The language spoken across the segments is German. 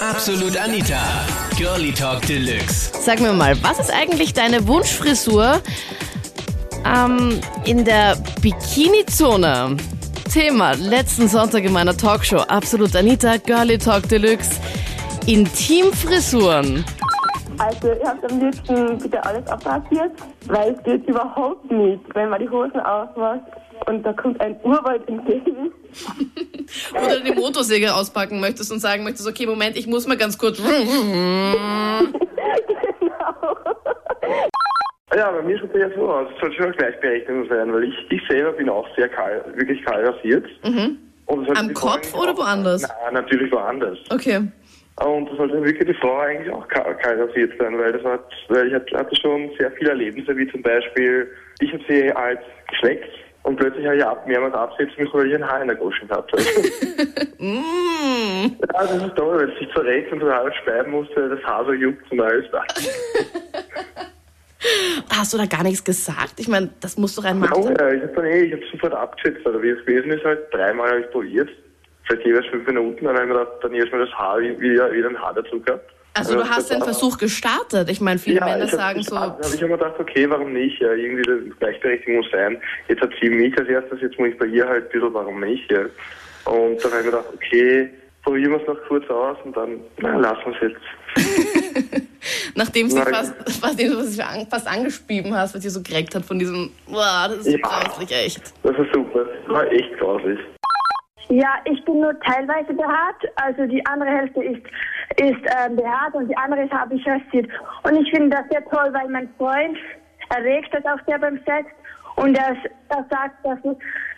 Absolut Anita. Girlie Talk Deluxe. Sag mir mal, was ist eigentlich deine Wunschfrisur ähm, in der Bikini-Zone? Thema letzten Sonntag in meiner Talkshow. Absolut Anita, Girlie Talk Deluxe. Intimfrisuren. Also ich habe am liebsten bitte alles abrasiert, weil es geht überhaupt nicht, wenn man die Hosen ausmacht und da kommt ein Urwald entgegen. Oder die Motorsäge auspacken möchtest und sagen möchtest, okay, Moment, ich muss mal ganz kurz. genau. Ja, bei mir schaut es ja so aus. Es soll schon eine Gleichberechtigung sein, weil ich, ich selber bin auch sehr kahl, wirklich kahl rasiert. Sollte Am Frau Kopf eigentlich oder auch- woanders? Nein, natürlich woanders. Okay. Und es sollte wirklich die Frau eigentlich auch kahl, kahl rasiert sein, weil das hat, weil ich hatte hatte schon sehr viele Erlebnisse, wie zum Beispiel, ich habe sie als geschleckt und plötzlich habe ich ab, mehrmals absetzen müssen, weil ich ein Haar in der Goschen hatte. Mm. Ja, das ist toll, weil es sich verreckt und total speiben musste, das Haar so juckt und alles. Hast du da gar nichts gesagt? Ich meine, das muss doch ein Mann Oh sein. ja, ich habe dann eh, ich habe sofort abgesetzt. Also wie es gewesen ist, halt dreimal habe ich probiert. Vielleicht jeweils fünf Minuten, dann habe ich mir dann jedes Mal das Haar wie- wieder, wieder ein Haar dazu gehabt. Also du hast den Versuch gestartet. Ich meine, viele ja, Männer ich hab- sagen ich, so, Da habe ich immer gedacht, okay, warum nicht? Ja, irgendwie das Gleichberechtigung muss sein. Jetzt hat sie mich als erstes, jetzt muss ich bei ihr halt ein bisschen, warum nicht? Ja. Und dann habe ich mir gedacht, okay, probieren wir es noch kurz aus und dann, na, lassen wir es jetzt. nachdem sie Nein. fast, fast, fast angespieben hast, was sie so gereckt hat von diesem, boah, das ist Ja. grauslich, echt. Das ist super. Das war echt grauslich. Ja, ich bin nur teilweise behaart. Also die andere Hälfte ist, ist ähm, behaart und die andere habe ich rasiert. Und ich finde das sehr toll, weil mein Freund erregt das auch sehr beim Sex. Und er, er sagt, dass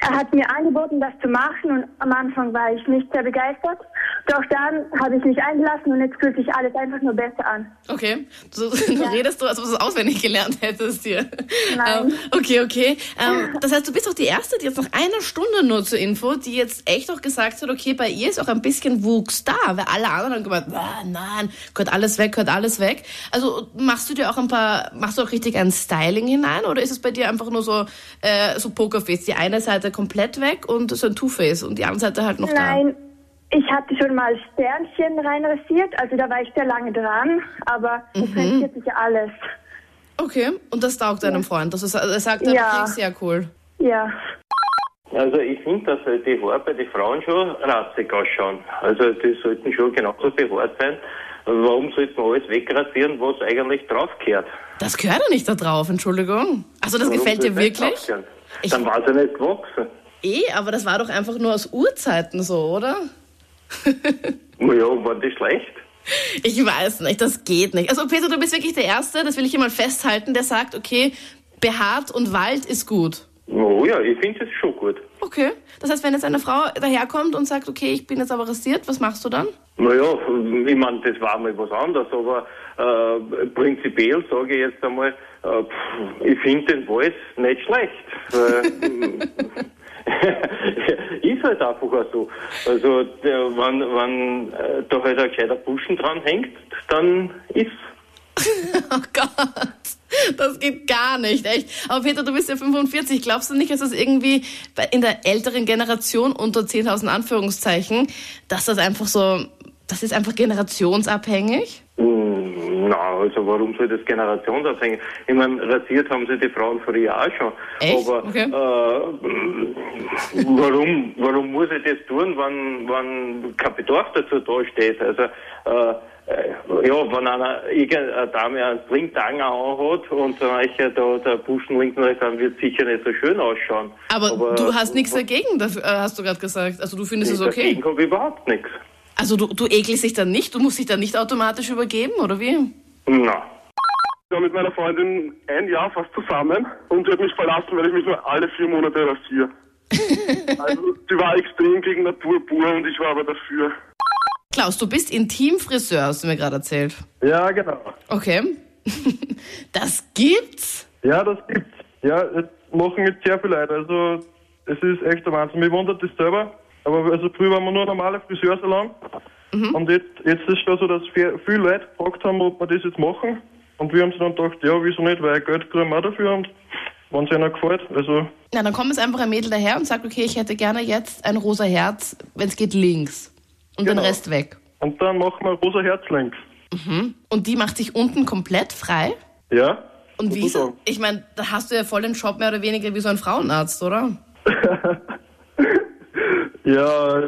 er hat mir angeboten, das zu machen. Und am Anfang war ich nicht sehr begeistert. Doch dann habe ich mich eingelassen und jetzt fühlt sich alles einfach nur besser an. Okay, du, du redest so, als ob du es auswendig gelernt hättest hier. Nein. Ähm, okay, okay. Ähm, das heißt, du bist auch die Erste, die jetzt nach einer Stunde nur zur Info, die jetzt echt auch gesagt hat, okay, bei ihr ist auch ein bisschen Wuchs da, weil alle anderen haben gemeint, nein, gehört alles weg, gehört alles weg. Also machst du dir auch ein paar, machst du auch richtig ein Styling hinein oder ist es bei dir einfach nur so, äh, so Pokerface, die eine Seite komplett weg und so ein Two-Face und die andere Seite halt noch Nein, ich hatte schon mal Sternchen reinrasiert. Also da war ich sehr lange dran. Aber es rentiert sich ja alles. da? Okay, und das taugt deinem Freund. Das ist, er sagt, Ja. okay, sehr cool. Ja. Also ich finde, dass halt die Haare bei den Frauen schon ratzig ausschauen. Also die sollten schon genauso behaart sein. Warum sollte man alles wegrasieren, was eigentlich draufgehört? Das gehört ja nicht da drauf, Entschuldigung. Also das Warum gefällt dir das wirklich? Ich- Dann war sie nicht gewachsen. Eh, aber das war doch einfach nur aus Urzeiten so, oder? Ja, war die schlecht? Ich weiß nicht, das geht nicht. Also Peter, du bist wirklich der Erste, das will ich hier mal festhalten, der sagt, okay, behaart und Wald ist gut. Oh ja, ich finde es schon gut. Okay. Das heißt, wenn jetzt eine Frau daherkommt und sagt, okay, ich bin jetzt aber rasiert, was machst du dann? Naja, ich meine, das war mal was anderes, aber äh, prinzipiell sage ich jetzt einmal, äh, pff, ich finde den Wald nicht schlecht. Ist halt einfach auch so. Also, der, wenn, wenn äh, da halt ein gescheiter Buschen dran hängt, dann ist Oh Gott, das geht gar nicht, echt. Aber Peter, du bist ja 45. Glaubst du nicht, dass das irgendwie in der älteren Generation unter 10.000 Anführungszeichen, dass das einfach so, das ist einfach generationsabhängig? Mm, Na, also warum soll das generationsabhängig? Ich meine, rasiert haben sie die Frauen früher auch schon. Echt? Aber Okay. äh, warum, warum muss ich das tun, wenn, wenn kein Bedarf dazu da steht? Also äh, ja, wenn einer irgendeine Dame einen Stringtanger anhat und dann euch da der Buschen links und rechts, dann wird sicher nicht so schön ausschauen. Aber, du hast nichts dagegen, äh, hast du gerade gesagt. Also du findest es okay. Dagegen habe ich überhaupt nichts. Also du, du ekelst dich dann nicht, du musst dich dann nicht automatisch übergeben, oder wie? Na. Ich war mit meiner Freundin ein Jahr fast zusammen und sie hat mich verlassen, weil ich mich nur alle vier Monate rasiere. also sie war extrem gegen Natur pur und ich war aber dafür. Klaus, du bist Intimfriseur, hast du mir gerade erzählt. Ja, genau. Okay. Das gibt's? Ja, das gibt's. Ja, das machen jetzt sehr viele Leute. Also, es ist echt der Wahnsinn. Mir wundert das selber. Aber also früher waren wir nur normale Friseursalon. Und jetzt, jetzt ist es schon so, dass viel- viele Leute gefragt haben, ob wir das jetzt machen. Und wir haben dann gedacht, ja, wieso nicht, weil Geld kriegen wir dafür und wenn es ihnen gefällt. Also, Na, dann kommt es einfach ein Mädel daher und sagt, okay, ich hätte gerne jetzt ein rosa Herz, wenn es geht links. Und den Genau. Rest weg. und dann machen wir rosa Herzlinks. Und die macht sich unten komplett frei? Ja? Und wie sozusagen. Ich meine, da hast du ja voll den Job mehr oder weniger wie so ein Frauenarzt, oder? Ja,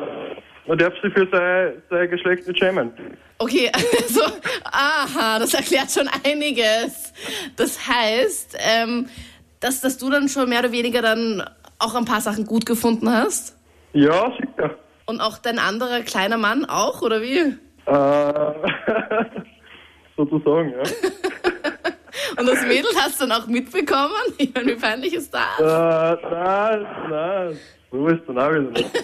man darf sich für sein, sein Geschlecht nicht schämen. Okay, also, aha, das erklärt schon einiges. Das heißt, ähm, dass, dass du dann schon mehr oder weniger dann auch ein paar Sachen gut gefunden hast? Ja, sicher. Und auch dein anderer kleiner Mann auch, oder wie? Äh, sozusagen, ja. Und das Mädel hast du dann auch mitbekommen? Ich meine, wie peinlich ist das? Äh, nein, nein, so ist dann auch wieder nicht.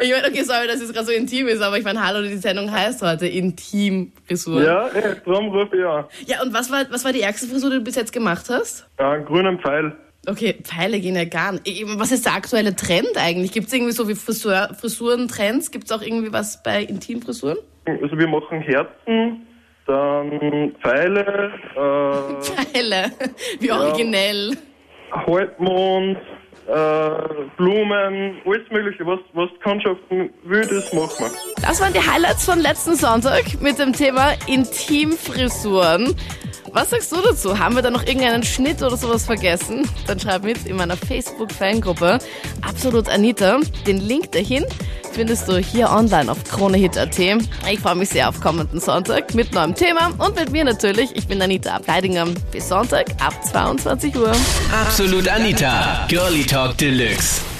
Ich meine, okay, sorry, dass es gerade so intim ist, aber ich meine, hallo, die Sendung heißt heute Intim-Frisur. Ja, darum rufe ich an. Ja, und was war, was war die ärgste Frisur, die du bis jetzt gemacht hast? Ja, einen grünen Pfeil. Okay, Pfeile gehen ja gar nicht. Ich- Was ist der aktuelle Trend eigentlich? Gibt es irgendwie so wie Frisur, Frisuren-Trends? Gibt es auch irgendwie was bei Intimfrisuren? Also wir machen Herzen, dann Pfeile, äh, Pfeile, wie originell. Halbmond, äh, Blumen, alles mögliche, was, was die Kundschaften will, das machen wir. Das waren die Highlights von letzten Sonntag mit dem Thema Intimfrisuren. Was sagst du dazu? Haben wir da noch irgendeinen Schnitt oder sowas vergessen? Dann schreib mit in meiner Facebook-Fangruppe Absolut Anita. Den Link dahin findest du hier online auf kronehit.at. Ich freue mich sehr auf kommenden Sonntag mit neuem Thema und mit mir natürlich. Ich bin Anita Ableidinger. Bis Sonntag ab 22 Uhr. Absolut Anita, Girlie Talk Deluxe.